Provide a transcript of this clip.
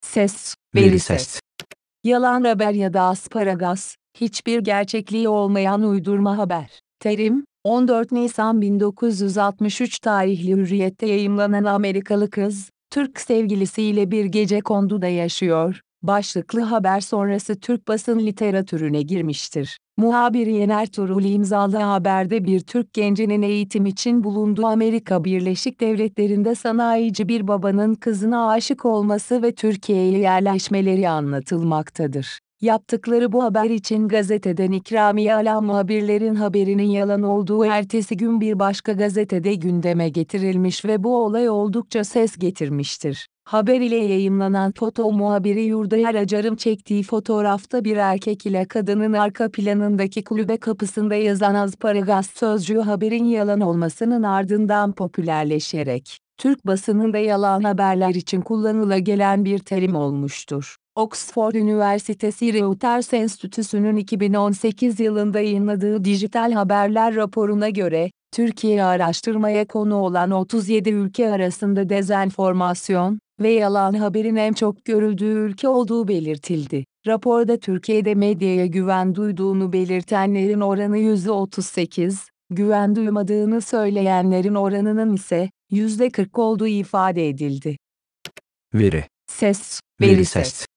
Ses, veri ses. Yalan haber ya da asparagas, hiçbir gerçekliği olmayan uydurma haber. Terim, 14 Nisan 1963 tarihli Hürriyet'te yayımlanan Amerikalı kız, Türk sevgilisiyle bir gece konduda yaşıyor, başlıklı haber sonrası Türk basın literatürüne girmiştir. Muhabir Yener Turul imzalı haberde bir Türk gencinin eğitim için bulunduğu Amerika Birleşik Devletleri'nde sanayici bir babanın kızına aşık olması ve Türkiye'ye yerleşmeleri anlatılmaktadır. Yaptıkları bu haber için gazeteden ikramiye alan muhabirlerin haberinin yalan olduğu ertesi gün bir başka gazetede gündeme getirilmiş ve bu olay oldukça ses getirmiştir. Haber ile yayımlanan foto muhabiri Yurdayer Acar'ın çektiği fotoğrafta bir erkek ile kadının arka planındaki kulübe kapısında yazan asparagas sözcüğü haberin yalan olmasının ardından popülerleşerek, Türk basınında yalan haberler için kullanıla gelen bir terim olmuştur. Oxford Üniversitesi Reuters Enstitüsü'nün 2018 yılında yayınladığı dijital haberler raporuna göre, Türkiye araştırmaya konu olan 37 ülke arasında dezenformasyon ve yalan haberin en çok görüldüğü ülke olduğu belirtildi. Raporda Türkiye'de medyaya güven duyduğunu belirtenlerin oranı %38, güven duymadığını söyleyenlerin oranının ise %40 olduğu ifade edildi. Veri, Ses, veri ses.